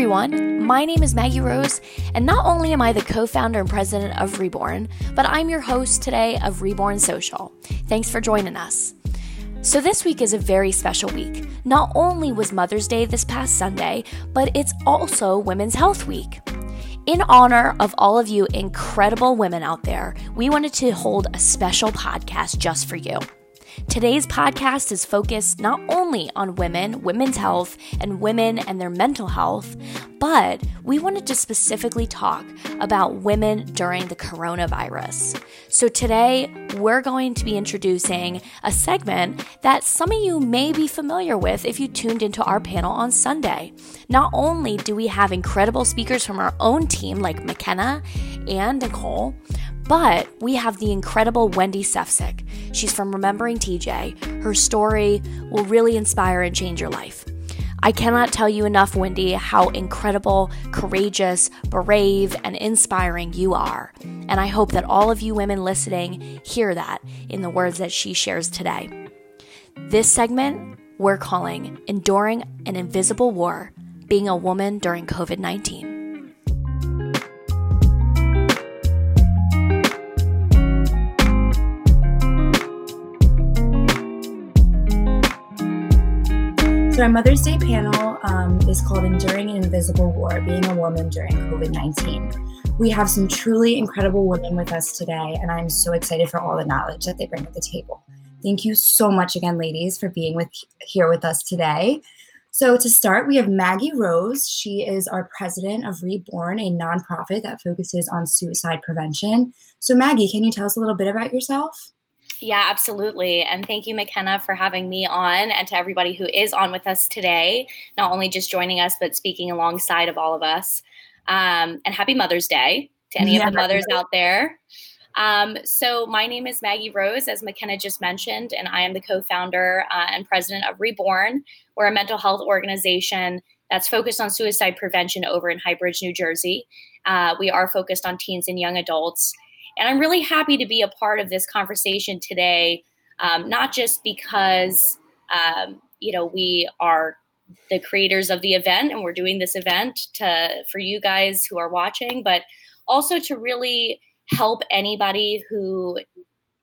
everyone. My name is Maggie Rose, and not only am I the co founder and president of Reborn, but I'm your host today of Reborn Social. Thanks for joining us. So, this week is a very special week. Not only was Mother's Day this past Sunday, but it's also Women's Health Week. In honor of all of you incredible women out there, we wanted to hold a special podcast just for you. Today's podcast is focused not only on women, women's health, and women and their mental health, but we wanted to specifically talk about women during the coronavirus. So today, we're going to be introducing a segment that some of you may be familiar with if you tuned into our panel on Sunday. Not only do we have incredible speakers from our own team like McKenna and Nicole, but we have the incredible Wendy Sefcik. She's from Remembering TJ. Her story will really inspire and change your life. I cannot tell you enough, Wendy, how incredible, courageous, brave, and inspiring you are. And I hope that all of you women listening hear that in the words that she shares today. This segment we're calling Enduring an Invisible War Being a Woman During COVID 19. So, our Mother's Day panel um, is called Enduring an Invisible War Being a Woman During COVID 19. We have some truly incredible women with us today, and I'm so excited for all the knowledge that they bring to the table. Thank you so much again, ladies, for being with here with us today. So, to start, we have Maggie Rose. She is our president of Reborn, a nonprofit that focuses on suicide prevention. So, Maggie, can you tell us a little bit about yourself? Yeah, absolutely. And thank you, McKenna, for having me on and to everybody who is on with us today, not only just joining us, but speaking alongside of all of us. Um, and happy Mother's Day to any yeah. of the mothers out there. Um, so, my name is Maggie Rose, as McKenna just mentioned, and I am the co founder uh, and president of Reborn. We're a mental health organization that's focused on suicide prevention over in High Bridge, New Jersey. Uh, we are focused on teens and young adults. And I'm really happy to be a part of this conversation today, um, not just because, um, you know, we are the creators of the event and we're doing this event to for you guys who are watching, but also to really help anybody who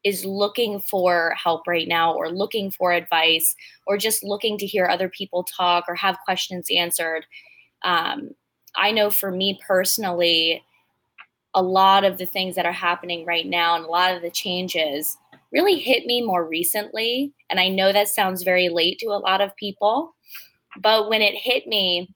is looking for help right now or looking for advice or just looking to hear other people talk or have questions answered. Um, I know for me personally, a lot of the things that are happening right now and a lot of the changes really hit me more recently. And I know that sounds very late to a lot of people, but when it hit me,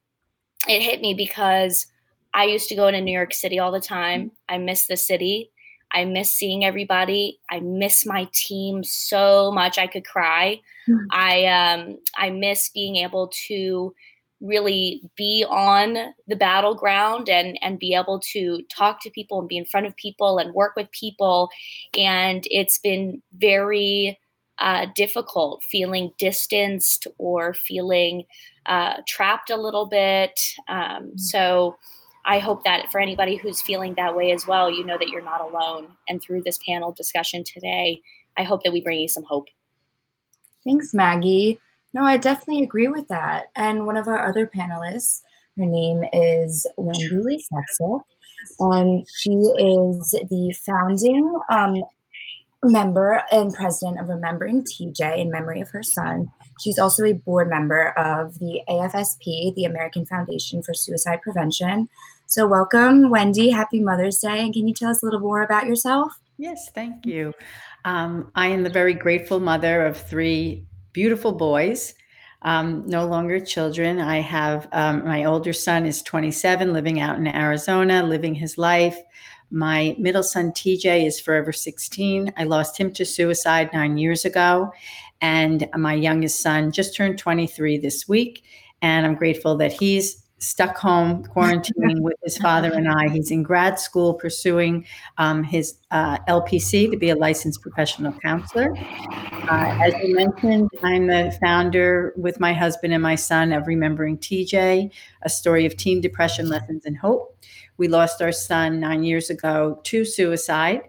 it hit me because I used to go into New York City all the time. I miss the city. I miss seeing everybody. I miss my team so much. I could cry. Mm-hmm. I um I miss being able to really be on the battleground and and be able to talk to people and be in front of people and work with people. And it's been very uh, difficult feeling distanced or feeling uh, trapped a little bit. Um, mm-hmm. so i hope that for anybody who's feeling that way as well you know that you're not alone. And through this panel discussion today i hope that we bring you some hope. Thanks maggie no, I definitely agree with that. And one of our other panelists, her name is Wendy Sefcik, and she is the founding um, member and president of Remembering TJ in memory of her son. She's also a board member of the AFSP, the American Foundation for Suicide Prevention. So, welcome, Wendy. Happy Mother's Day. And can you tell us a little more about yourself? Yes, thank you. Um, I am the very grateful mother of three beautiful boys, um, no longer children. I have um, my older son is 27, living out in Arizona, living his life. My middle son, TJ, is forever 16. I lost him to suicide nine years ago. And my youngest son just turned 23 this week. And I'm grateful that he's stuck home quarantining with his father and I. He's in grad school pursuing um, his uh, LPC to be a licensed professional counselor. Uh, as you mentioned, I'm the founder with my husband and my son of Remembering TJ, a story of teen depression, lessons, and hope. We lost our son nine years ago to suicide.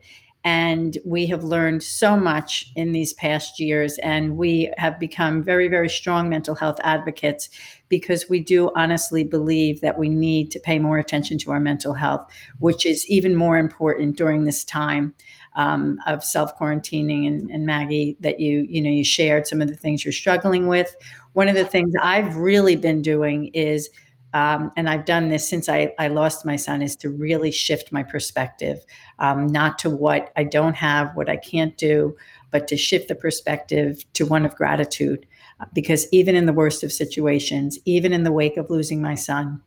And we have learned so much in these past years, and we have become very, very strong mental health advocates because we do honestly believe that we need to pay more attention to our mental health, which is even more important during this time um, of self quarantining. And, and Maggie, that you you know you shared some of the things you're struggling with. One of the things I've really been doing is um, and I've done this since I, I lost my son, is to really shift my perspective, um, not to what I don't have, what I can't do, but to shift the perspective to one of gratitude. Because even in the worst of situations, even in the wake of losing my son,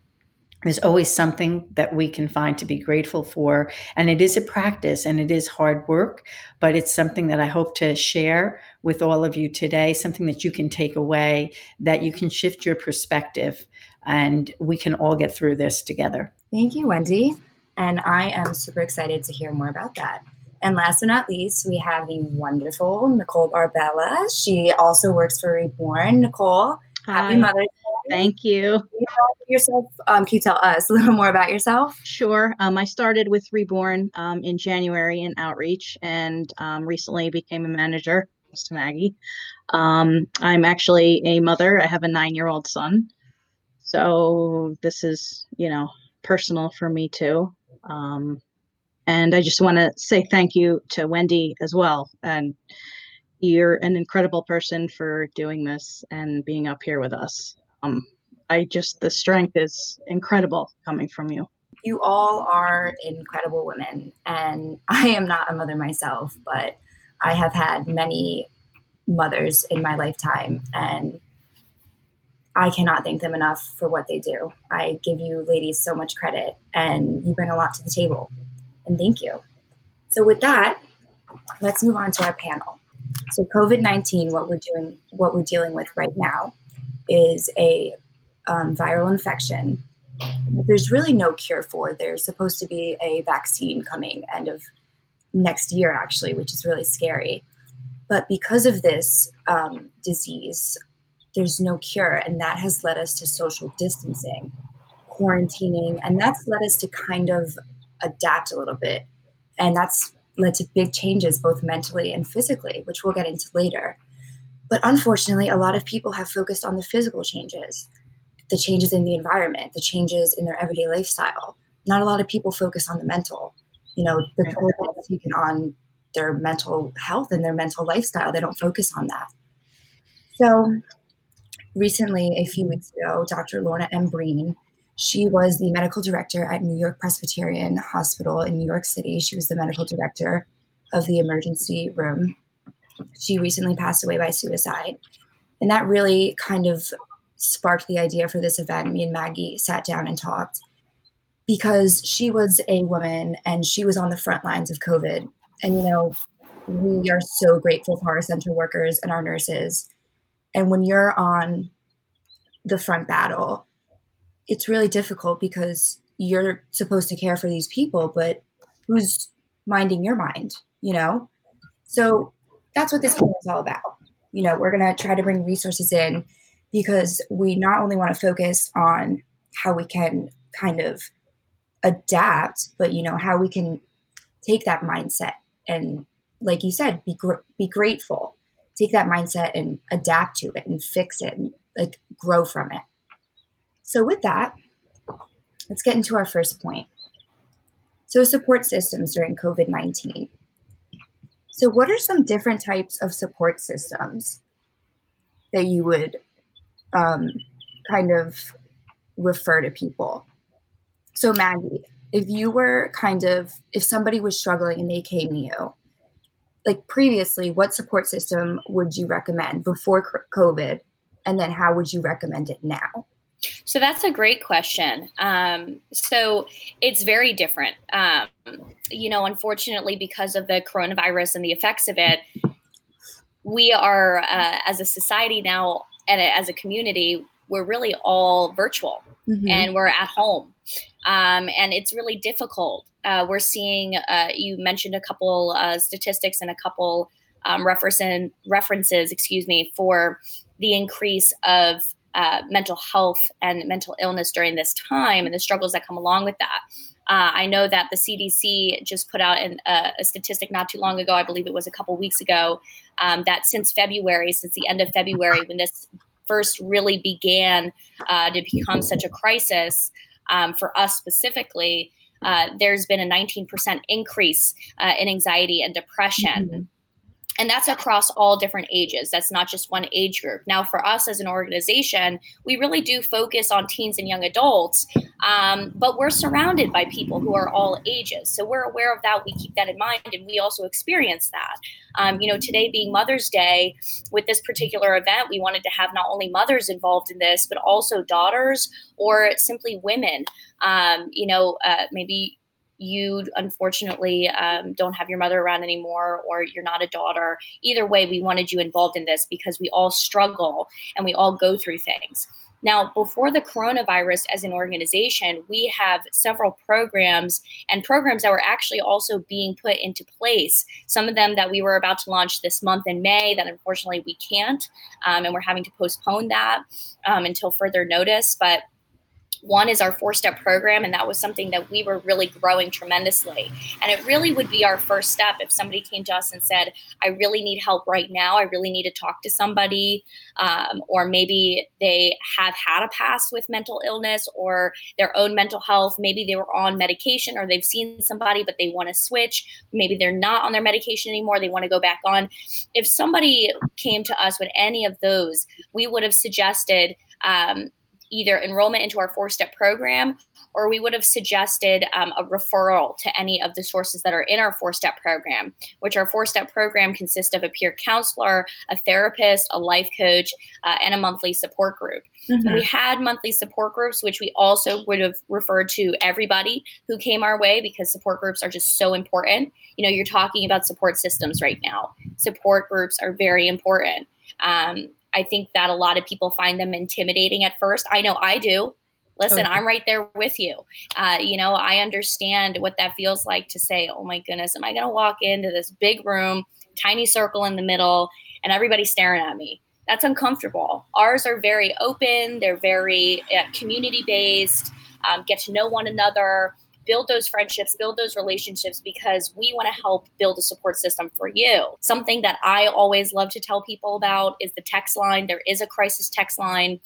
there's always something that we can find to be grateful for. And it is a practice and it is hard work, but it's something that I hope to share with all of you today, something that you can take away, that you can shift your perspective and we can all get through this together. Thank you, Wendy. And I am super excited to hear more about that. And last but not least, we have the wonderful Nicole Barbella. She also works for Reborn. Nicole, happy Mother's Day. Thank you. Can you yourself, um, can you tell us a little more about yourself? Sure. Um, I started with Reborn um, in January in outreach and um, recently became a manager, to Maggie. Um, I'm actually a mother. I have a nine year old son. So this is, you know, personal for me too. Um, and I just want to say thank you to Wendy as well. And you're an incredible person for doing this and being up here with us. Um, I just, the strength is incredible coming from you. You all are incredible women. And I am not a mother myself, but I have had many mothers in my lifetime. And I cannot thank them enough for what they do. I give you ladies so much credit and you bring a lot to the table. And thank you. So with that, let's move on to our panel. So COVID-19, what we're doing, what we're dealing with right now is a um, viral infection. There's really no cure for. There's supposed to be a vaccine coming end of next year, actually, which is really scary. But because of this um, disease, there's no cure. And that has led us to social distancing, quarantining, and that's led us to kind of adapt a little bit. And that's led to big changes, both mentally and physically, which we'll get into later. But unfortunately, a lot of people have focused on the physical changes, the changes in the environment, the changes in their everyday lifestyle. Not a lot of people focus on the mental, you know, the toll that's taken on their mental health and their mental lifestyle. They don't focus on that. So recently, a few weeks ago, Dr. Lorna M. Breen, she was the medical director at New York Presbyterian Hospital in New York City. She was the medical director of the emergency room. She recently passed away by suicide. And that really kind of sparked the idea for this event. Me and Maggie sat down and talked because she was a woman and she was on the front lines of COVID. And, you know, we are so grateful for our center workers and our nurses and when you're on the front battle, it's really difficult because you're supposed to care for these people, but who's minding your mind, you know? So that's what this is all about. You know, we're going to try to bring resources in because we not only want to focus on how we can kind of adapt, but you know, how we can take that mindset and like you said, be gr- be grateful take that mindset and adapt to it and fix it and like grow from it. So with that, let's get into our first point. So support systems during COVID-19. So what are some different types of support systems that you would um, kind of refer to people? So Maggie, if you were kind of, if somebody was struggling and they came to you like previously, what support system would you recommend before COVID? And then how would you recommend it now? So that's a great question. Um, so it's very different. Um, you know, unfortunately, because of the coronavirus and the effects of it, we are, uh, as a society now and as a community, we're really all virtual mm-hmm. and we're at home. Um, and it's really difficult uh, we're seeing, uh, you mentioned a couple uh, statistics and a couple um, reference references, excuse me, for the increase of uh, mental health and mental illness during this time and the struggles that come along with that. Uh, I know that the CDC just put out an, uh, a statistic not too long ago, I believe it was a couple weeks ago, um, that since February, since the end of February, when this first really began uh, to become such a crisis um, for us specifically, uh, there's been a 19% increase uh, in anxiety and depression. And that's across all different ages. That's not just one age group. Now for us as an organization we really do focus on teens and young adults um, but we're surrounded by people who are all ages. So we're aware of that. We keep that in mind and we also experience that. Um, you know today being mother's day with this particular event we wanted to have not only mothers involved in this but also daughters or simply women. Um, you know uh, maybe you unfortunately um, don't have your mother around anymore or you're not a daughter. Either way we wanted you involved in this because we all struggle and we all go through things. Now before the coronavirus as an organization we have several programs and programs that were actually also being put into place. Some of them that we were about to launch this month in may that unfortunately we can't um, and we're having to postpone that um, until further notice but one is our four step program, and that was something that we were really growing tremendously. And it really would be our first step if somebody came to us and said, I really need help right now. I really need to talk to somebody. Um, or maybe they have had a past with mental illness or their own mental health. Maybe they were on medication or they've seen somebody, but they want to switch. Maybe they're not on their medication anymore. They want to go back on. If somebody came to us with any of those, we would have suggested. Um, either enrollment into our four step program or we would have suggested um, a referral to any of the sources that are in our four step program, which our four step program consists of a peer counselor, a therapist, a life coach, uh, and a monthly support group. Mm-hmm. We had monthly support groups, which we also would have referred to everybody who came our way because support groups are just so important. You know, you're talking about support systems right now. Support groups are very important. Um, I think that a lot of people find them intimidating at first. I know I do. Listen, okay. I'm right there with you. Uh, you know, I understand what that feels like to say, oh my goodness, am I going to walk into this big room, tiny circle in the middle, and everybody's staring at me? That's uncomfortable. Ours are very open, they're very uh, community based, um, get to know one another build those friendships, build those relationships because we want to help build a support system for you. Something that I always love to tell people about is the text line. There is a crisis text line.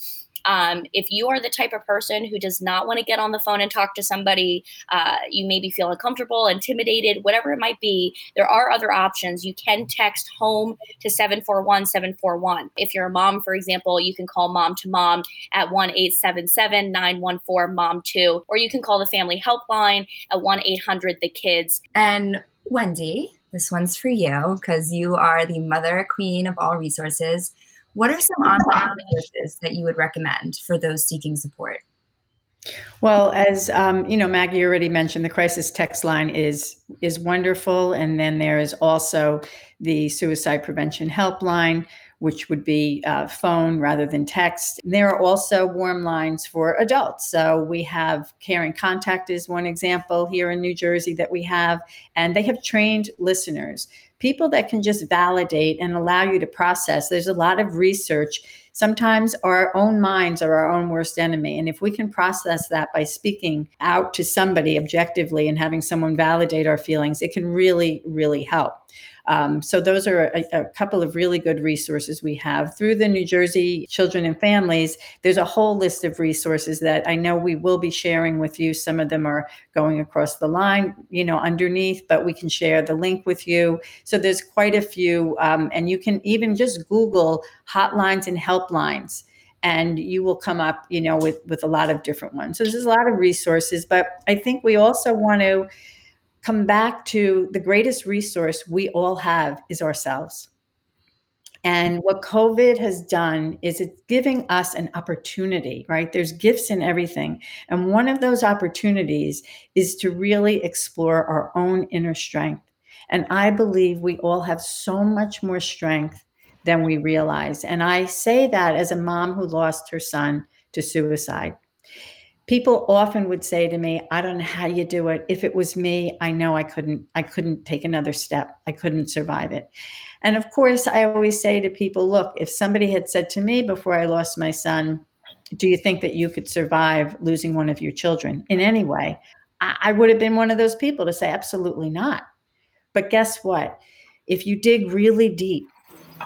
Um, if you are the type of person who does not want to get on the phone and talk to somebody, uh, you maybe feel uncomfortable, intimidated, whatever it might be, there are other options. You can text home to 741 741. If you're a mom, for example, you can call mom to mom at 1 877 914 mom 2, or you can call the family helpline at 1 800 the kids. And Wendy, this one's for you because you are the mother queen of all resources. What are some online resources that you would recommend for those seeking support? Well, as um, you know, Maggie already mentioned, the crisis text line is is wonderful, and then there is also the suicide prevention helpline, which would be uh, phone rather than text. There are also warm lines for adults. So we have Care and Contact is one example here in New Jersey that we have, and they have trained listeners people that can just validate and allow you to process. There's a lot of research. Sometimes our own minds are our own worst enemy. And if we can process that by speaking out to somebody objectively and having someone validate our feelings, it can really, really help. Um, so those are a, a, couple of really good resources we have through the New Jersey Children and Families. There's a whole list of resources that I know we will be sharing with you. Some of them are going across the line, you know, underneath, but we can share the link with you. So there's quite a few, um, and you can even just Google hotlines and helplines and you will come up you know with with a lot of different ones so there's a lot of resources but i think we also want to come back to the greatest resource we all have is ourselves. And what COVID has done is it's giving us an opportunity, right? There's gifts in everything. And one of those opportunities is to really explore our own inner strength. And I believe we all have so much more strength than we realize. And I say that as a mom who lost her son to suicide people often would say to me i don't know how you do it if it was me i know i couldn't i couldn't take another step i couldn't survive it and of course i always say to people look if somebody had said to me before i lost my son do you think that you could survive losing one of your children in any way I, I would have been one of those people to say, absolutely not. But guess what? If you dig really deep,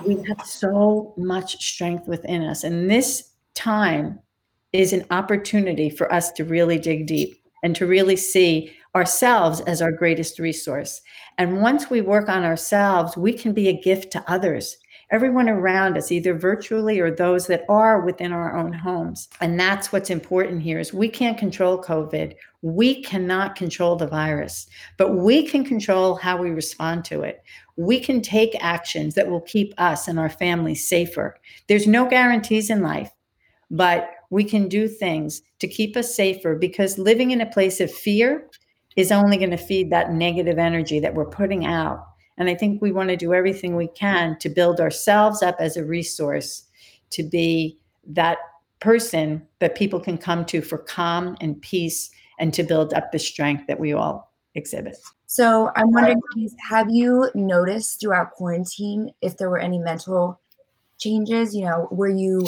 we have so much strength within us. And this time is an opportunity for us to really dig deep and to really see ourselves as our greatest resource. And once we work on ourselves, we can be a gift to others. Everyone around us either virtually or those that are within our own homes. And that's what's important here is we can't control covid. We cannot control the virus but we can control how we respond to it. We can take actions that will keep us and our families safer. There's no guarantees in life but we can do things to keep us safer because living in a place of fear is only going to feed that negative energy that we're putting out and I think we want to do everything we can to build ourselves up as a resource to be that person that people can come to for calm and peace and to build up the strength that we all exhibit. So I'm wondering, have you noticed throughout quarantine if there were any mental changes? You know, were you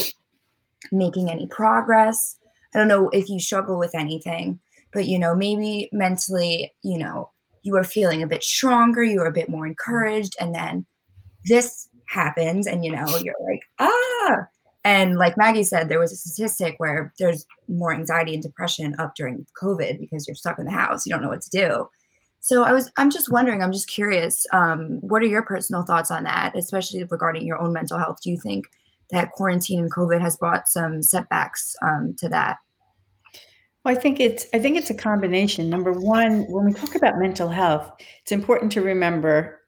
making any progress? I don't know if you struggle with anything, but you know, maybe mentally, you know, you are feeling a bit stronger, you are a bit more encouraged, and then this happens, and you know, you're like, ah. And like Maggie said, there was a statistic where there's more anxiety and depression up during COVID because you're stuck in the house, you don't know what to do. So I was, I'm just wondering, I'm just curious, um, what are your personal thoughts on that, especially regarding your own mental health? Do you think that quarantine and COVID has brought some setbacks um, to that? Well, I think it's I think it's a combination. Number one, when we talk about mental health, it's important to remember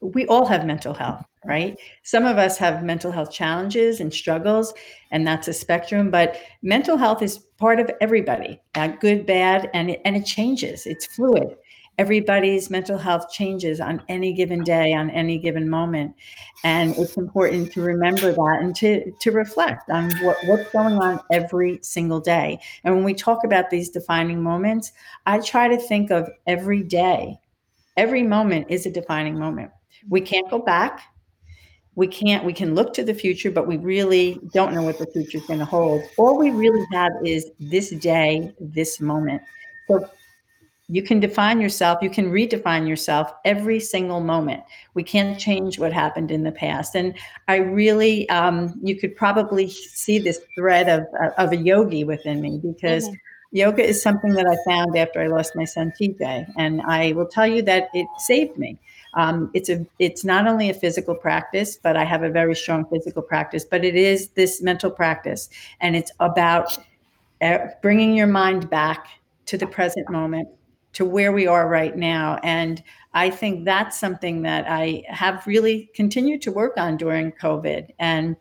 we all have mental health, right? Some of us have mental health challenges and struggles, and that's a spectrum. But mental health is part of everybody, good, bad, and it, and it changes. It's fluid everybody's mental health changes on any given day on any given moment. And it's important to remember that and to to reflect on what, what's going on every single day. And when we talk about these defining moments i try to think of every day. Every moment is a defining moment. We can't go back. We can't we can look to the future but we really don't know what the future is going to hold. All we really have is this day this moment. So you can define yourself, you can redefine yourself every single moment. We can't change what happened in the past. And I really, um, you could probably see this thread of, of a yogi within me because. Mm-hmm. Yoga is something that I found after I lost my son TJ, and I will tell you that it saved me. Um, it's a it's not only a physical practice, but I have a very strong physical practice. But it is this mental practice, and it's about uh, bringing your mind back to the present moment to where we are right now. And I think that's something that I have really continued to work on during COVID and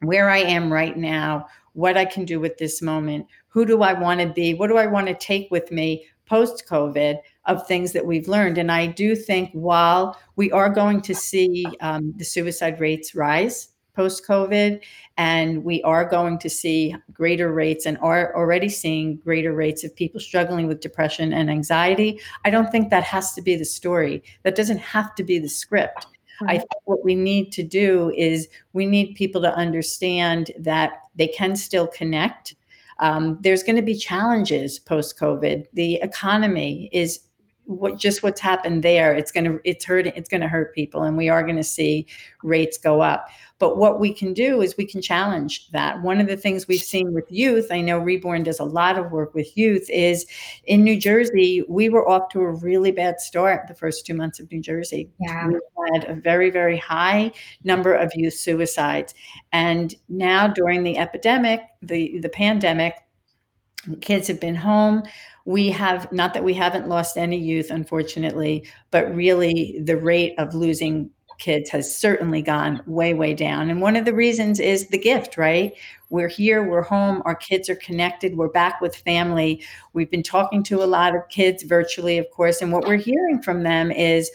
where I am right now, what I can do with this moment, who do I want to be, what do I want to take with me post COVID of things that we've learned. And I do think while we are going to see um, the suicide rates rise, post COVID, and we are going to see greater rates and are already seeing greater rates of people struggling with depression and anxiety. I don't think that has to be the story. That doesn't have to be the script. I think what we need to do is we need people to understand that they can still connect. Um, there's going to be challenges post COVID. The economy is what just what's happened there. It's going to it's hurting. It's going to hurt people, and we are going to see rates go up. But what we can do is we can challenge that. One of the things we've seen with youth, I know Reborn does a lot of work with youth, is in New Jersey, we were off to a really bad start the first two months of New Jersey. Yeah. We had a very, very high number of youth suicides. And now during the epidemic, the, the pandemic, kids have been home we have not that we haven't lost any youth unfortunately but really the rate of losing kids has certainly gone way, way down. And one of the reasons is the gift, right? We're here, we're home, our kids are connected, we're back with family. We've been talking to a lot of kids virtually, of course. And what we're hearing from them is,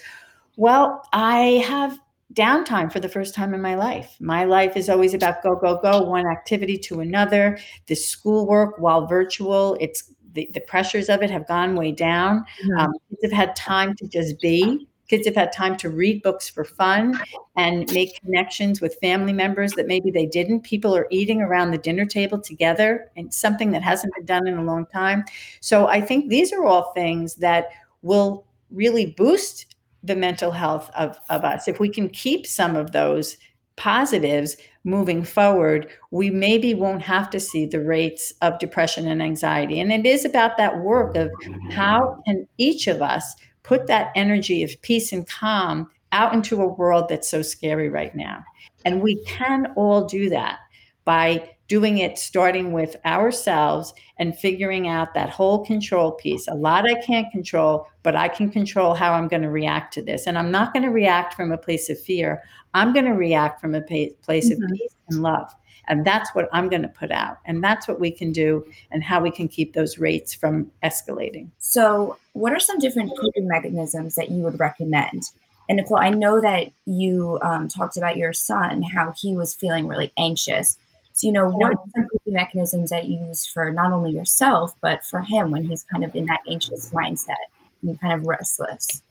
well, I have downtime for the first time in my life. My life is always about go, go, go, one activity to another. The schoolwork, while virtual, it's the, the pressures of it have gone way down. Mm-hmm. Um, kids have had time to just be Kids have had time to read books for fun and make connections with family members that maybe they didn't. People are eating around the dinner table together and something that hasn't been done in a long time. So I think these are all things that will really boost the mental health of, of us. If we can keep some of those positives moving forward, we maybe won't have to see the rates of depression and anxiety. And it is about that work of how mm-hmm. can each of us put that energy of peace and calm out into a world that's so scary right now. And we can all do that by doing it starting with ourselves and figuring out that whole control piece. A lot I can't control, but I can control how I'm going to react to this. And I'm not going to react from a place of fear. I'm going to react from a place mm-hmm. of peace and love. And that's what I'm going to put out. And that's what we can do and how we can keep those rates from escalating. So, what are some different coping mechanisms that you would recommend? And Nicole, I know that you um, talked about your son, how he was feeling really anxious. So, you know, what are some coping mechanisms that you use for not only yourself, but for him when he's kind of in that anxious mindset and kind of restless?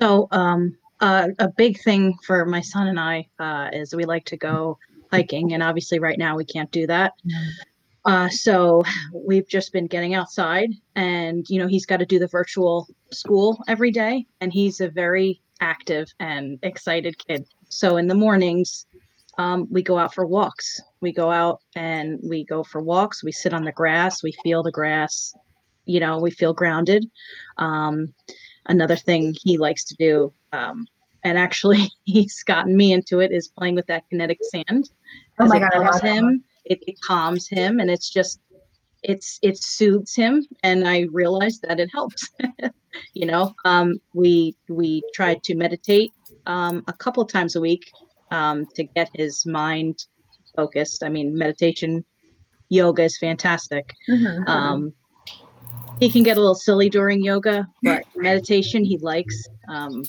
So, um, uh, a big thing for my son and I uh, is we like to go hiking, and obviously, right now we can't do that. Uh, so we've just been getting outside, and you know, he's got to do the virtual school every day, and he's a very active and excited kid. So in the mornings, um, we go out for walks. We go out and we go for walks. We sit on the grass. We feel the grass. You know, we feel grounded. Um, another thing he likes to do, um, and actually he's gotten me into it, is playing with that kinetic sand. Oh my god, it calms him. It, it calms him, and it's just it's it soothes him and i realized that it helps you know um, we we try to meditate um, a couple times a week um, to get his mind focused. I mean, meditation, yoga is fantastic. Mm-hmm. Um, he can get a little silly during yoga, but meditation he likes. Um,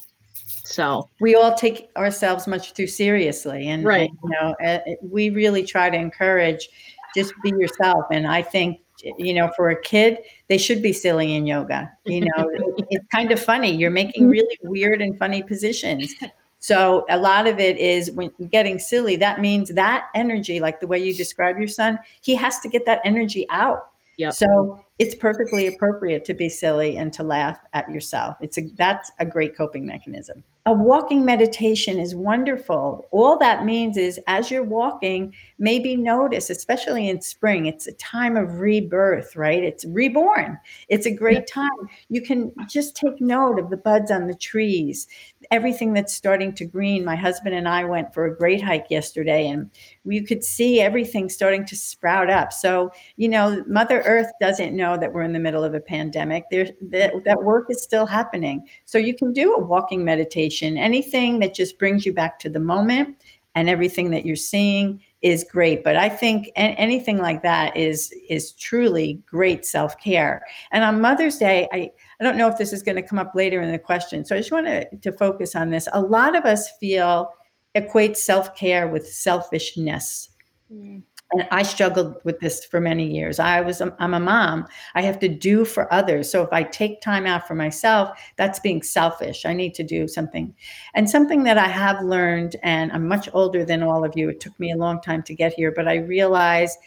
so we all take ourselves much too seriously, and right, and, you know, uh, we really try to encourage just be yourself. And I think you know, for a kid, they should be silly in yoga. You know, it's kind of funny. You're making really weird and funny positions. So a lot of it is when getting silly, that means that energy, like the way you describe your son, he has to get that energy out. Yep. So it's perfectly appropriate to be silly and to laugh at yourself. It's a that's a great coping mechanism a walking meditation is wonderful. All that means is as you're walking, maybe notice, especially in spring, it's a time of rebirth, right? It's reborn. It's a great time. You can just take note of the buds on the trees, everything that's starting to green. My husband and I went for a great hike yesterday and you could see everything starting to sprout up. So, you know, Mother Earth doesn't know that we're in the middle of a pandemic. There that, that work is still happening. So you can do a walking meditation. Meditation, anything that just brings you back to the moment and everything that you're seeing is great. But i think anything like that is is truly great self-care. And on mother's day i i don't know if this is going to come up later in the question so i just want to, to focus on this. A lot of us feel equate self-care with selfishness. Mm and i struggled with this for many years. I was i'm a mom. I have to do for others. So if i take time out for myself that's being selfish. I need to do something. And something that i have learned and i'm much older than all of you it took me a long time to get here but i realize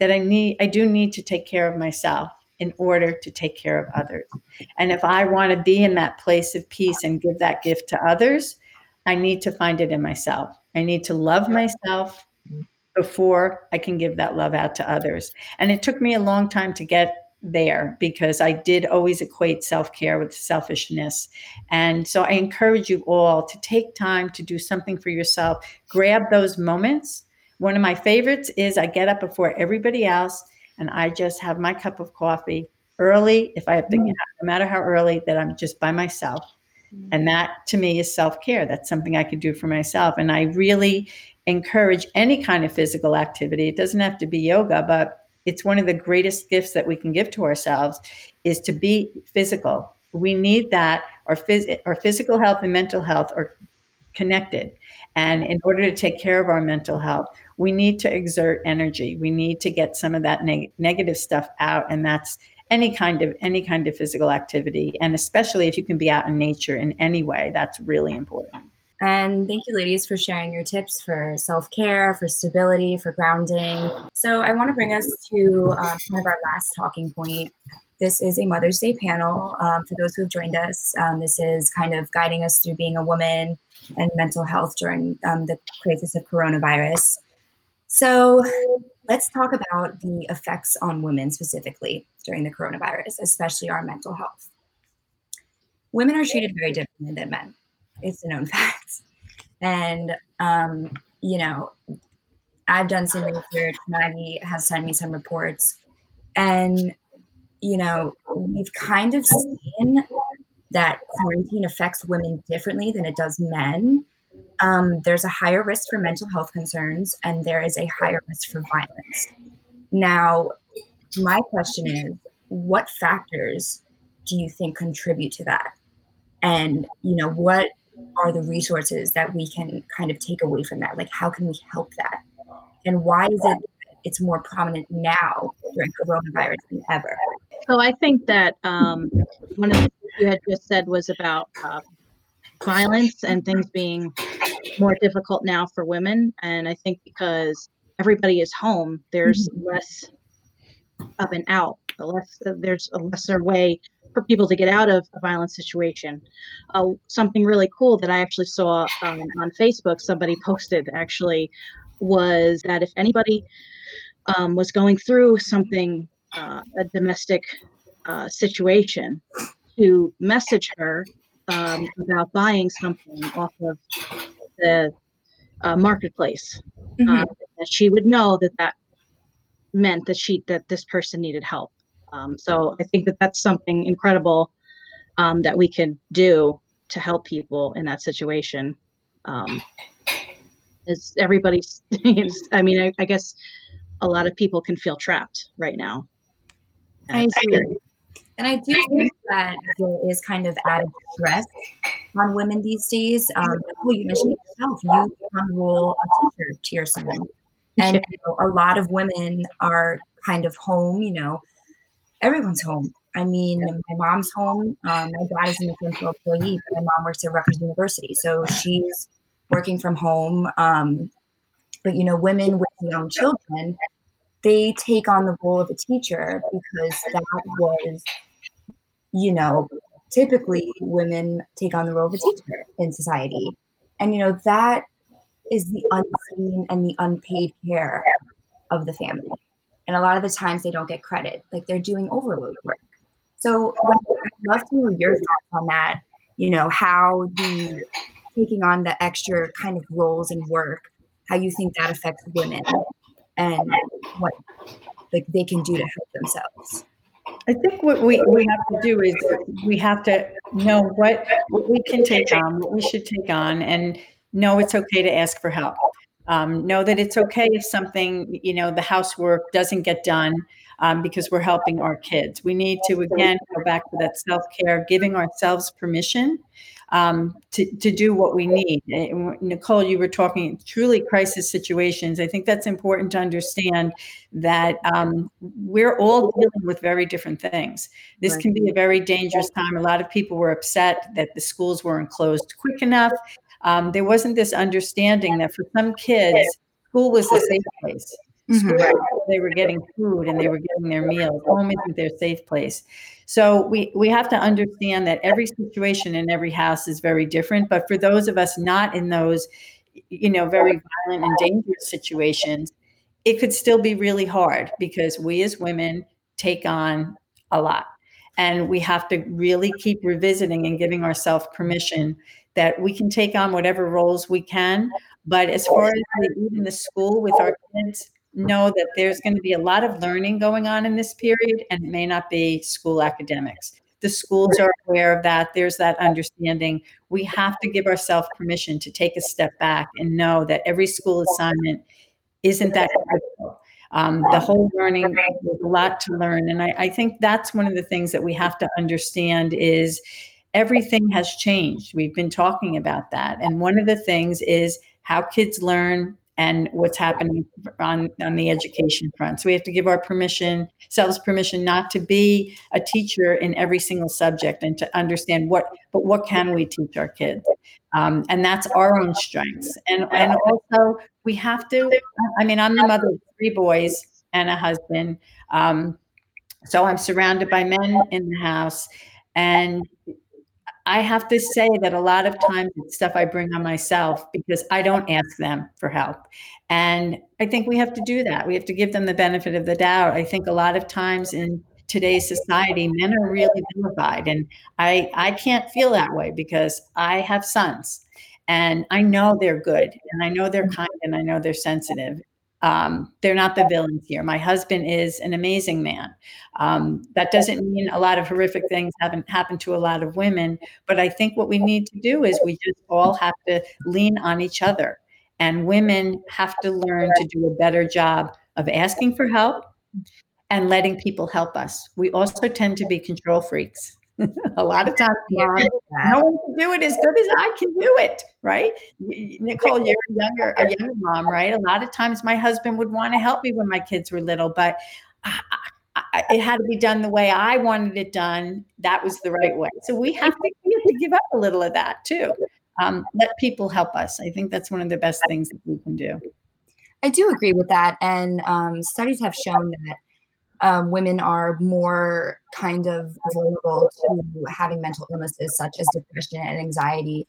that i need i do need to take care of myself in order to take care of others. And if i want to be in that place of peace and give that gift to others i need to find it in myself. I need to love myself before I can give that love out to others. And it took me a long time to get there because I did always equate self care with selfishness. And so I encourage you all to take time to do something for yourself. Grab those moments. One of my favorites is I get up before everybody else and I just have my cup of coffee early, if I have to, mm. no matter how early, that I'm just by myself. Mm. And that to me is self care. That's something I could do for myself. And I really encourage any kind of physical activity. It doesn't have to be yoga, but it's one of the greatest gifts that we can give to ourselves is to be physical. We need that. Our, phys- our physical health and mental health are connected. And in order to take care of our mental health, we need to exert energy. We need to get some of that neg- negative stuff out. And that's any kind of any kind of physical activity and especially if you can be out in nature in any way that's really important and thank you, ladies, for sharing your tips for self care, for stability, for grounding. So, I want to bring us to um, kind of our last talking point. This is a Mother's Day panel. Um, for those who have joined us, um, this is kind of guiding us through being a woman and mental health during um, the crisis of coronavirus. So, let's talk about the effects on women specifically during the coronavirus, especially our mental health. Women are treated very differently than men it's a known fact. And um, you know, I've done some research. Maggie has sent me some reports, and you know, we've kind of seen that quarantine affects women differently than it does men. Um, there's a higher risk for mental health concerns, and there is a higher risk for violence. Now, my question is, what factors do you think contribute to that? And you know, what are the resources that we can kind of take away from that? Like, how can we help that? And why is it it's more prominent now during coronavirus than ever? So I think that um, one of the things you had just said was about uh, violence and things being more difficult now for women. And I think because everybody is home, there's mm-hmm. less of an out, the less there's a lesser way for people to get out of a violent situation. Uh, something really cool that I actually saw um, on Facebook, somebody posted actually, was that if anybody um, was going through something, uh, a domestic uh, situation, to message her um, about buying something off of the uh, marketplace. Mm-hmm. Uh, that she would know that that meant that she that this person needed help um, so I think that that's something incredible um, that we can do to help people in that situation. Um, is everybody's? I mean, I, I, guess a lot of people can feel trapped right now. I agree. And I do think that there is kind of added stress on women these days. Um, well, you mentioned yourself, you become the role of teacher to your son. And you know, a lot of women are kind of home, you know, everyone's home. I mean, my mom's home. Um, my dad is an essential employee, but my mom works at Rutgers University, so she's working from home. Um, but you know, women with young children, they take on the role of a teacher because that was, you know, typically women take on the role of a teacher in society, and you know that is the unseen and the unpaid care of the family and a lot of the times they don't get credit like they're doing overload work so i'd love to hear your thoughts on that you know how the taking on the extra kind of roles and work how you think that affects women and what like they can do to help themselves I think what we, we have to do is we have to know what, what we can take on, what we should take on, and know it's okay to ask for help. Um, know that it's okay if something, you know, the housework doesn't get done um, because we're helping our kids. We need to, again, go back to that self care, giving ourselves permission um, to, to do what we need. And Nicole, you were talking truly crisis situations. I think that's important to understand that um, we're all dealing with very different things. This can be a very dangerous time. A lot of people were upset that the schools weren't closed quick enough um, there wasn't this understanding that for some kids, school was a safe place. Mm-hmm. they were getting food and they were getting their meals. Home isn't their safe place. So we we have to understand that every situation in every house is very different. But for those of us not in those, you know, very violent and dangerous situations, it could still be really hard because we as women take on a lot. And we have to really keep revisiting and giving ourselves permission that we can take on whatever roles we can. But as far as even the school with our kids, know that there's going to be a lot of learning going on in this period, and it may not be school academics. The schools are aware of that. There's that understanding. We have to give ourselves permission to take a step back and know that every school assignment isn't that critical. Um, the whole learning, a lot to learn. And I, I think that's one of the things that we have to understand is everything has changed. We've been talking about that. And one of the things is how kids learn and what's happening on, on the education front. So we have to give our permission, selves permission not to be a teacher in every single subject and to understand what, but what can we teach our kids? Um, and that's our own strengths. And, and also we have to, I mean, I'm the mother of three boys and a husband. Um, so I'm surrounded by men in the house. And I have to say that a lot of times it's stuff I bring on myself because I don't ask them for help. And I think we have to do that. We have to give them the benefit of the doubt. I think a lot of times in today's society, men are really vilified. And I, I can't feel that way because I have sons and I know they're good and I know they're mm-hmm. kind and I know they're sensitive. Um, they're not the villains here. My husband is an amazing man. Um, that doesn't mean a lot of horrific things haven't happened to a lot of women, but I think what we need to do is we just all have to lean on each other. And women have to learn to do a better job of asking for help and letting people help us. We also tend to be control freaks. a lot of times, mom, no one can do it as good as I can do it, right? Nicole, you're a younger, a younger mom, right? A lot of times, my husband would want to help me when my kids were little, but I, I, it had to be done the way I wanted it done. That was the right way. So we have to, we have to give up a little of that too. Um, let people help us. I think that's one of the best things that we can do. I do agree with that, and um, studies have shown that um, women are more kind of vulnerable to having mental illnesses such as depression and anxiety.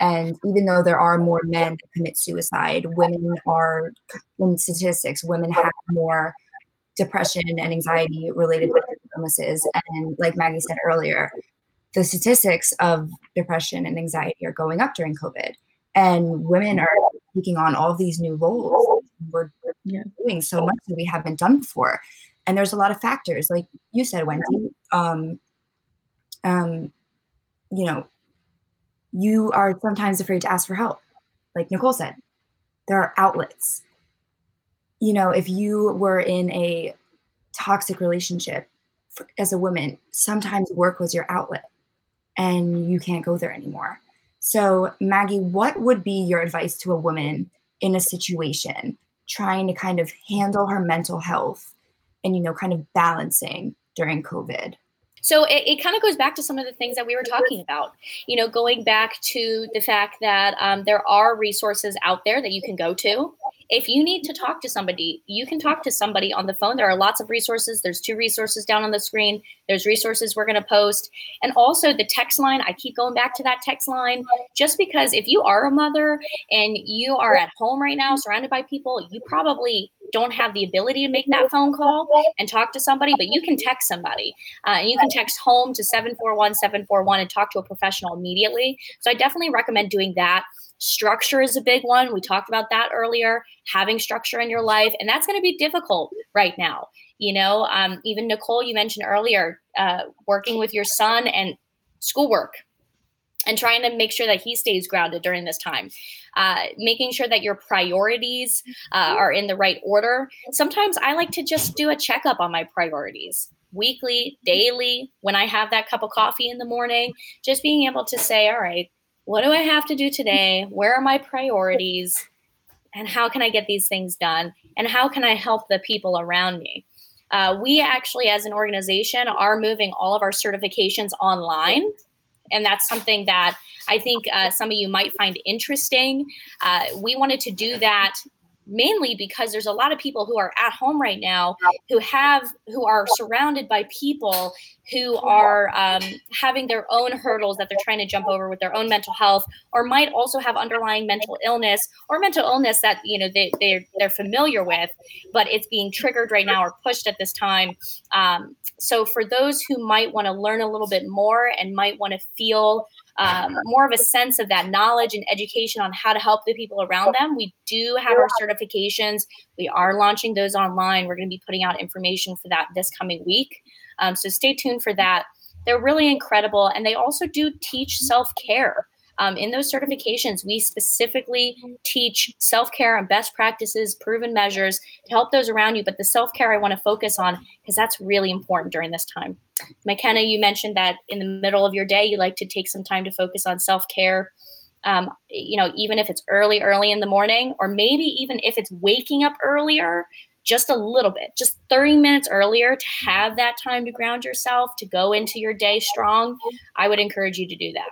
And even though there are more men that commit suicide, women are, in statistics, women have more depression and anxiety related illnesses. And like Maggie said earlier, the statistics of depression and anxiety are going up during COVID. And women are taking on all these new roles. We're, we're doing so much that we haven't done before and there's a lot of factors like you said wendy um, um, you know you are sometimes afraid to ask for help like nicole said. There are outlets. You know if you were in a toxic relationship for, as a woman sometimes work was your outlet and you can't go there anymore. So maggie what would be your advice to a woman in a situation trying to kind of handle her mental health and you know kind of balancing during covid? So it, it kind of goes back to some of the things that we were talking about you know going back to the fact that um, there are resources out there that you can go to if you need to talk to somebody, you can talk to somebody on the phone. There are lots of resources. There's two resources down on the screen. There's resources we're going to post. And also the text line. I keep going back to that text line just because if you are a mother and you are at home right now surrounded by people, you probably don't have the ability to make that phone call and talk to somebody, but you can text somebody. Uh, and you can text home to 741 741 and talk to a professional immediately. So I definitely recommend doing that. Structure is a big one. We talked about that earlier, having structure in your life. And that's going to be difficult right now. You know, um, even Nicole, you mentioned earlier, uh, working with your son and schoolwork and trying to make sure that he stays grounded during this time. Uh, making sure that your priorities uh, are in the right order. Sometimes I like to just do a checkup on my priorities weekly, daily, when I have that cup of coffee in the morning, just being able to say, all right, what do I have to do today? Where are my priorities? And how can I get these things done? And how can I help the people around me? Uh, we actually, as an organization, are moving all of our certifications online. And that's something that I think uh, some of you might find interesting. Uh, we wanted to do that mainly because there's a lot of people who are at home right now who have who are surrounded by people who are um, having their own hurdles that they're trying to jump over with their own mental health or might also have underlying mental illness or mental illness that you know they, they're, they're familiar with but it's being triggered right now or pushed at this time. Um, so for those who might want to learn a little bit more and might want to feel um, more of a sense of that knowledge and education on how to help the people around them. We do have our We are launching those online. We're going to be putting out information for that this coming week. Um, so stay tuned for that. They're really incredible. And they also do teach self care. Um, in those certifications, we specifically teach self care and best practices, proven measures to help those around you. But the self care I want to focus on because that's really important during this time. McKenna, you mentioned that in the middle of your day, you like to take some time to focus on self care. Um, you know, even if it's early, early in the morning, or maybe even if it's waking up earlier, just a little bit, just 30 minutes earlier to have that time to ground yourself, to go into your day strong, I would encourage you to do that.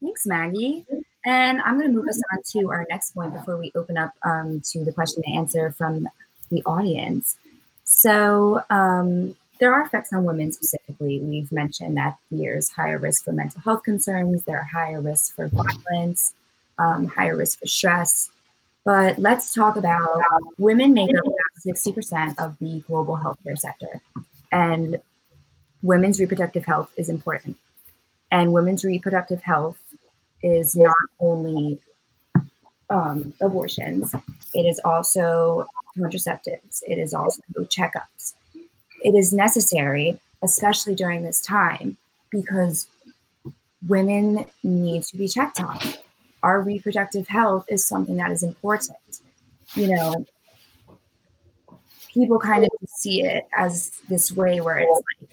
Thanks, Maggie. And I'm going to move us on to our next point before we open up um, to the question and answer from the audience. So, um, there are effects on women specifically. We've mentioned that there's higher risk for mental health concerns, there are higher risks for violence, um, higher risk for stress. But let's talk about women make up 60% of the global healthcare sector. And women's reproductive health is important. And women's reproductive health is not only um, abortions, it is also contraceptives, it is also checkups. It is necessary, especially during this time, because women need to be checked on. Our reproductive health is something that is important. You know, people kind of see it as this way where it's like,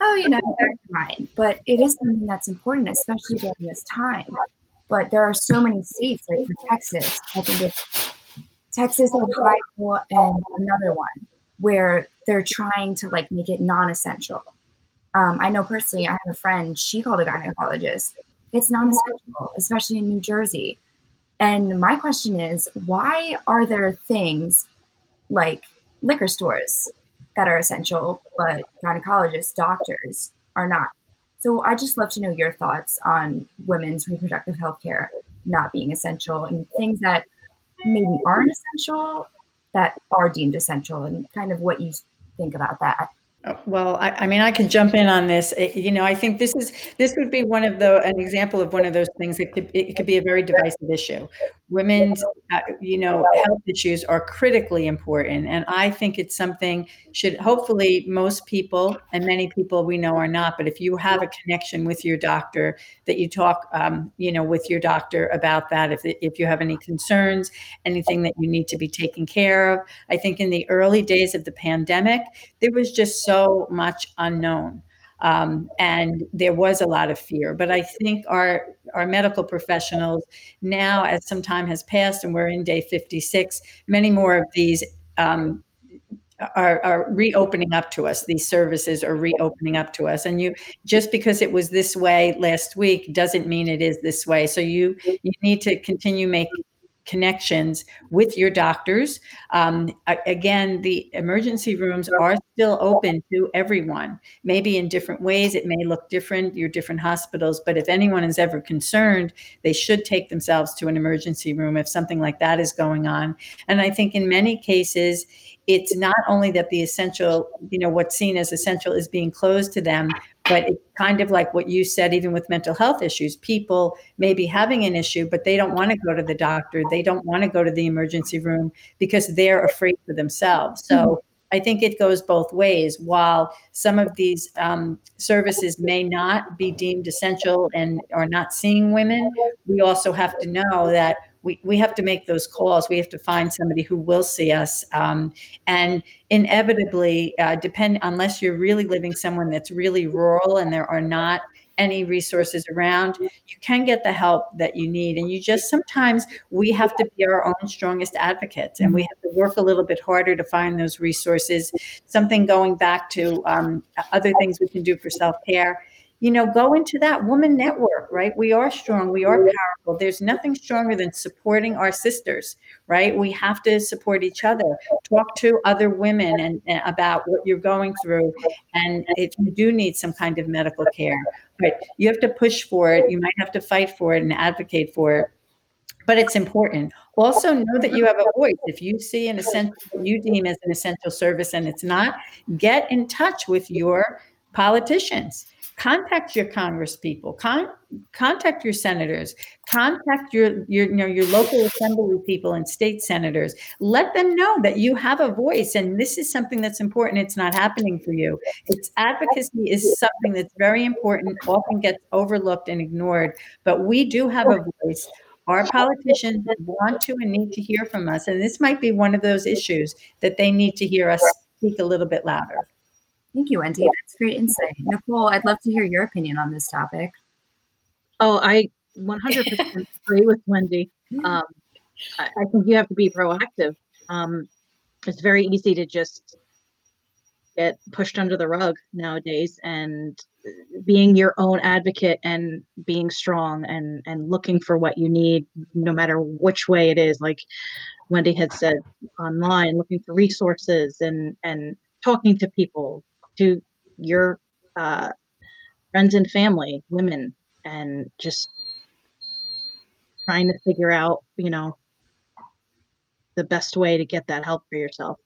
oh, you know, that's fine. But it is something that's important, especially during this time. But there are so many states, like for Texas, I think it's Texas, Ohio, and another one where they're trying to like make it non-essential. Um, I know personally, I have a friend, she called a gynecologist. It's non-essential, especially in New Jersey. And my question is, why are there things like liquor stores that are essential, but gynecologists, doctors are not. So I just love to know your thoughts on women's reproductive health care not being essential and things that maybe aren't essential that are deemed essential and kind of what you think about that. Uh, well, I, I, mean, I can jump in on this. It, you know, I think this is this would be one of the an example of one of those things that could it could be a very divisive issue. Women's, uh, you know, health issues are critically important, and I think it's something should hopefully most people and many people we know are not. But if you have a connection with your doctor, that you talk, um, you know, with your doctor about that. If if you have any concerns, anything that you need to be taken care of. I think in the early days of the pandemic, there was just so much unknown. Um, and there was a lot of fear. But I think our our medical professionals now, as some time has passed, and we're in day 56, many more of these um, are, are, reopening up to us. These services are reopening up to us, and you just because it was this way last week doesn't mean it is this way. So you you need to continue making connections with your doctors. Um, again, the emergency rooms are still open to everyone, maybe in different ways. It may look different, your different hospitals, but if anyone is ever concerned, they should take themselves to an emergency room if something like that is going on. And I think in many cases, it's not only that the essential, you know, what's seen as essential is being closed to them, but it's kind of like what you said, even with mental health issues. People may be having an issue, but they don't want to go to the doctor. They don't want to go to the emergency room because they're afraid for themselves. So mm-hmm. I think it goes both ways. While some of these um, services may not be deemed essential and are not seeing women, we also have to know that we, we have to make those calls. We have to find somebody who will see us. Um, and inevitably, uh, depend unless you're really living someone that's really rural and there are not any resources around, you can get the help that you need. And you just sometimes we have to be our own strongest advocates and we have to work a little bit harder to find those resources. Something going back to um, other things we can do for self care you know, go into that woman network, right? We are strong, we are powerful. There's nothing stronger than supporting our sisters, right? We have to support each other. Talk to other women and, and about what you're going through. And if you do need some kind of medical care, right, you have to push for it. You might have to fight for it and advocate for it but it's important. Also, know that you have a voice. If you see an essential, you deem as an essential service and it's not, get in touch with your politicians contact your congress people con- contact your senators contact your, your you know your local assembly people and state senators. Let them know that you have a voice and this is something that's important. It's not happening for you. It's advocacy is something that's very important often gets overlooked and ignored but we do have a voice. Our politicians want to and need to hear from us and this might be one of those issues that they need to hear us speak a little bit louder Thank you, Wendy. That's great insight. Nicole, I'd love to hear your opinion on this topic. Oh, I 100% agree with Wendy. Um, I, I, think you have to be proactive. Um, it's very easy to just get pushed under the rug nowadays and being your own advocate and being strong and and looking for what you need no matter which way it is like wendy had said online looking for resources and and talking to people to your uh, friends and family women and just trying to figure out you know the best way to get that help for yourself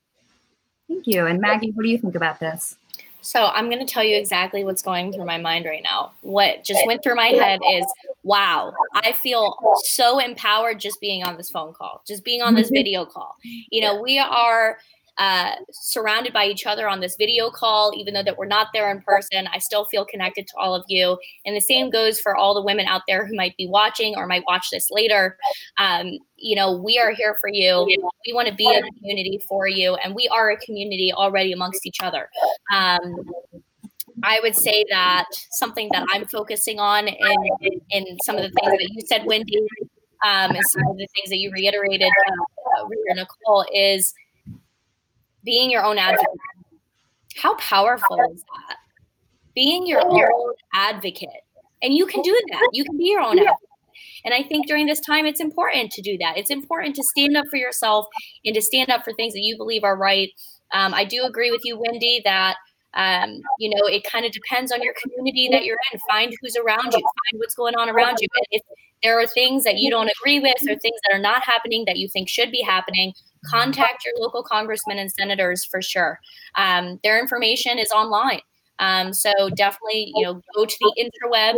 Thank you. And Maggie, what do you think about this? So I'm going to tell you exactly what's going through my mind right now. What just went through my head is, wow, I feel so empowered just being on this phone call, just being on this mm-hmm. video call. You know, we are uh, surrounded by each other on this video call, even though that we're not there in person. I still feel connected to all of you. And the same goes for all the women out there who might be watching or might watch this later. Um, you know, we are here for you. We want to be a community for you, and we are a community already amongst each other. Um, I would say that something that I'm focusing on in, in some of the things that you said, Wendy, um, and some of the things that you reiterated, uh, Nicole, is being your own advocate. How powerful is that? Being your own advocate. And you can do that. You can be your own advocate. And I think during this time, it's important to do that. It's important to stand up for yourself and to stand up for things that you believe are right. Um, I do agree with you, Wendy, that um, you know it kind of depends on your community that you're in. Find who's around you. Find what's going on around you. And if there are things that you don't agree with or things that are not happening that you think should be happening, contact your local congressmen and senators for sure. Um, their information is online. Um, so definitely, you know, go to the interweb,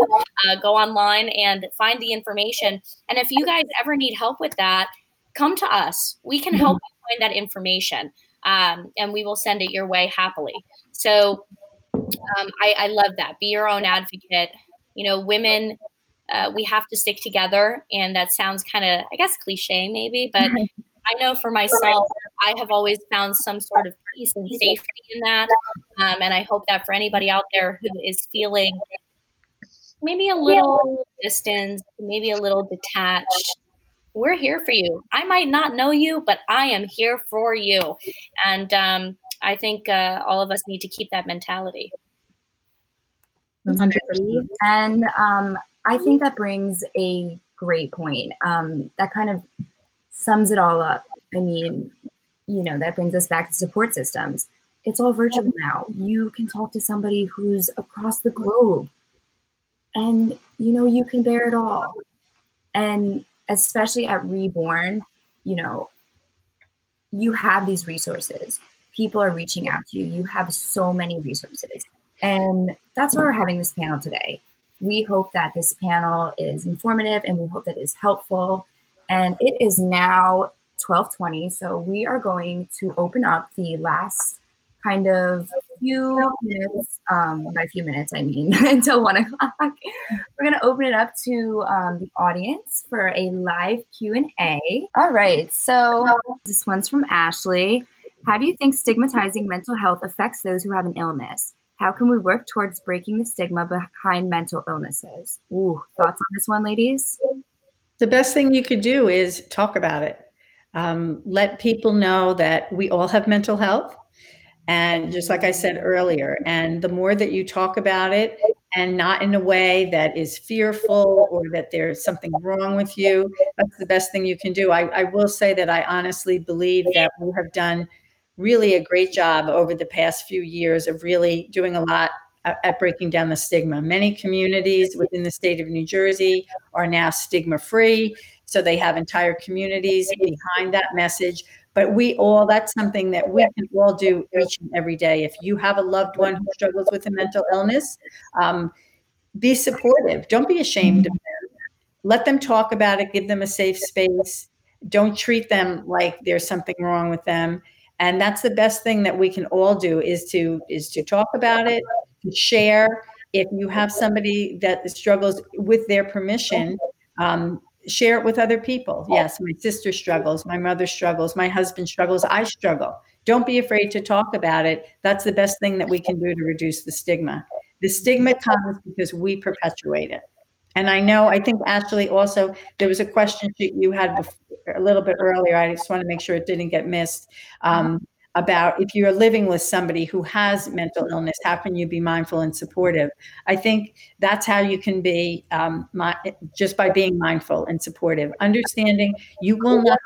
uh, go online and find the information. And if you guys ever need help with that, come to us. We can help you find that information, um, and we will send it your way happily. So um, I, I, love that. Be your own advocate. You know, women, uh, we have to stick together, and that sounds kind of, I guess, cliche maybe, but I know for myself, I have always found some sort of peace and safety in that. Um, and I hope that for anybody out there who is feeling maybe a little distance, maybe a little detached, we're here for you. I might not know you, but I am here for you. And um, I think uh, all of us need to keep that mentality. 100%. And um, I think that brings a great point. Um, that kind of sums it all up. I mean, you know, that brings us back to support systems. It's all virtual now. You can talk to somebody who's across the globe and, you know, you can bear it all. And especially at Reborn, you know, you have these resources. People are reaching out to you. You have so many resources. And that's why we're having this panel today. We hope that this panel is informative and we hope that it's helpful and it is now 1220. So we are going to open up the last kind of few minutes, um, by a few minutes, I mean, until one o'clock. We're going to open it up to um, the audience for a live Q&A. All right. So this one's from Ashley. How do you think stigmatizing mental health affects those who have an illness? How can we work towards breaking the stigma behind mental illnesses? Ooh, thoughts on this one, ladies? The best thing you could do is talk about it. Um, let people know that we all have mental health. And just like I said earlier, and the more that you talk about it and not in a way that is fearful or that there's something wrong with you, that's the best thing you can do. I, I will say that I honestly believe that we have done really a great job over the past few years of really doing a lot at breaking down the stigma. Many communities within the state of New Jersey are now stigma free. So they have entire communities behind that message. But we all, that's something that we can all do each and every day. If you have a loved one who struggles with a mental illness, um, be supportive. Don't be ashamed of them. Let them talk about it, give them a safe space. Don't treat them like there's something wrong with them. And that's the best thing that we can all do is to is to talk about it, share. If you have somebody that struggles with their permission, um, share it with other people. Yes, my sister struggles, my mother struggles, my husband struggles, I struggle. Don't be afraid to talk about it. That's the best thing that we can do to reduce the stigma. The stigma comes because we perpetuate it. And I know, I think Ashley also, there was a question that you had before, a little bit earlier. I just want to make sure it didn't get missed. Um, about if you're living with somebody who has mental illness, how can you be mindful and supportive? I think that's how you can be um, my, just by being mindful and supportive, understanding you will not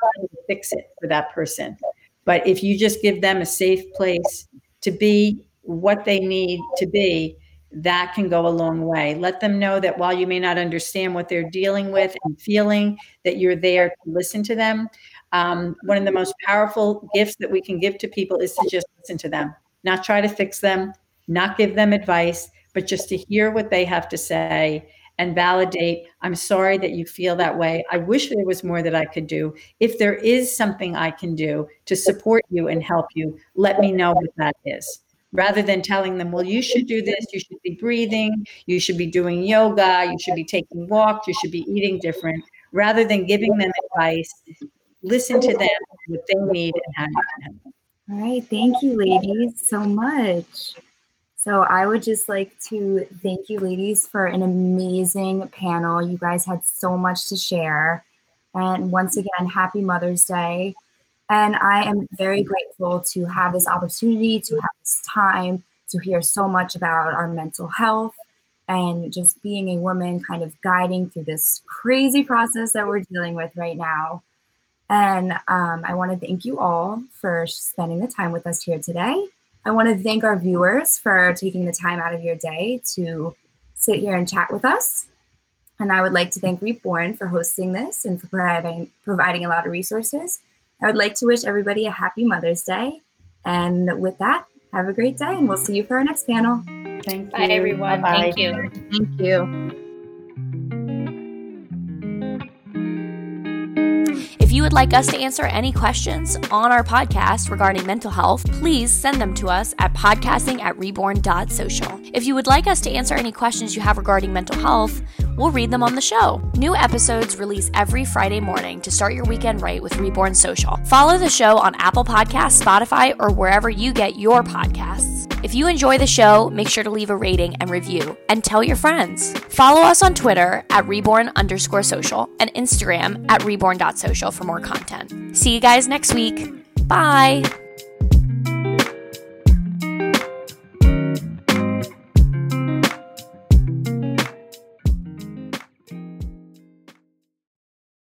fix it for that person. But if you just give them a safe place to be what they need to be, that can go a long way. Let them know that while you may not understand what they're dealing with and feeling, that you're there to listen to them. Um, one of the most powerful gifts that we can give to people is to just listen to them, not try to fix them, not give them advice, but just to hear what they have to say and validate. I'm sorry that you feel that way. I wish there was more that I could do. If there is something I can do to support you and help you, let me know what that is rather than telling them, well, you should do this, you should be breathing, you should be doing yoga, you should be taking walks, you should be eating different, rather than giving them advice, listen to them, what they need, and how you can help them. All right. Thank you, ladies, so much. So, I would just like to thank you, ladies, for an amazing panel. You guys had so much to share. And once again, happy Mother's Day. And I am very grateful to have this opportunity, to have this time to hear so much about our mental health and just being a woman kind of guiding through this crazy process that we're dealing with right now. And um, I want to thank you all for spending the time with us here today. I want to thank our viewers for taking the time out of your day to sit here and chat with us. And I would like to thank Reborn for hosting this and for providing, providing a lot of resources. I would like to wish everybody a happy Mother's Day. And with that, have a great day, and we'll see you for our next panel. Thank you. Bye, everyone. Bye-bye. Thank you. Thank you. If you would like us to answer any questions on our podcast regarding mental health, please send them to us at podcasting at reborn.social. If you would like us to answer any questions you have regarding mental health, we'll read them on the show. New episodes release every Friday morning to start your weekend right with Reborn Social. Follow the show on Apple Podcasts, Spotify, or wherever you get your podcasts. If you enjoy the show, make sure to leave a rating and review and tell your friends. Follow us on Twitter at reborn underscore social and Instagram at reborn.social for more content. See you guys next week. Bye.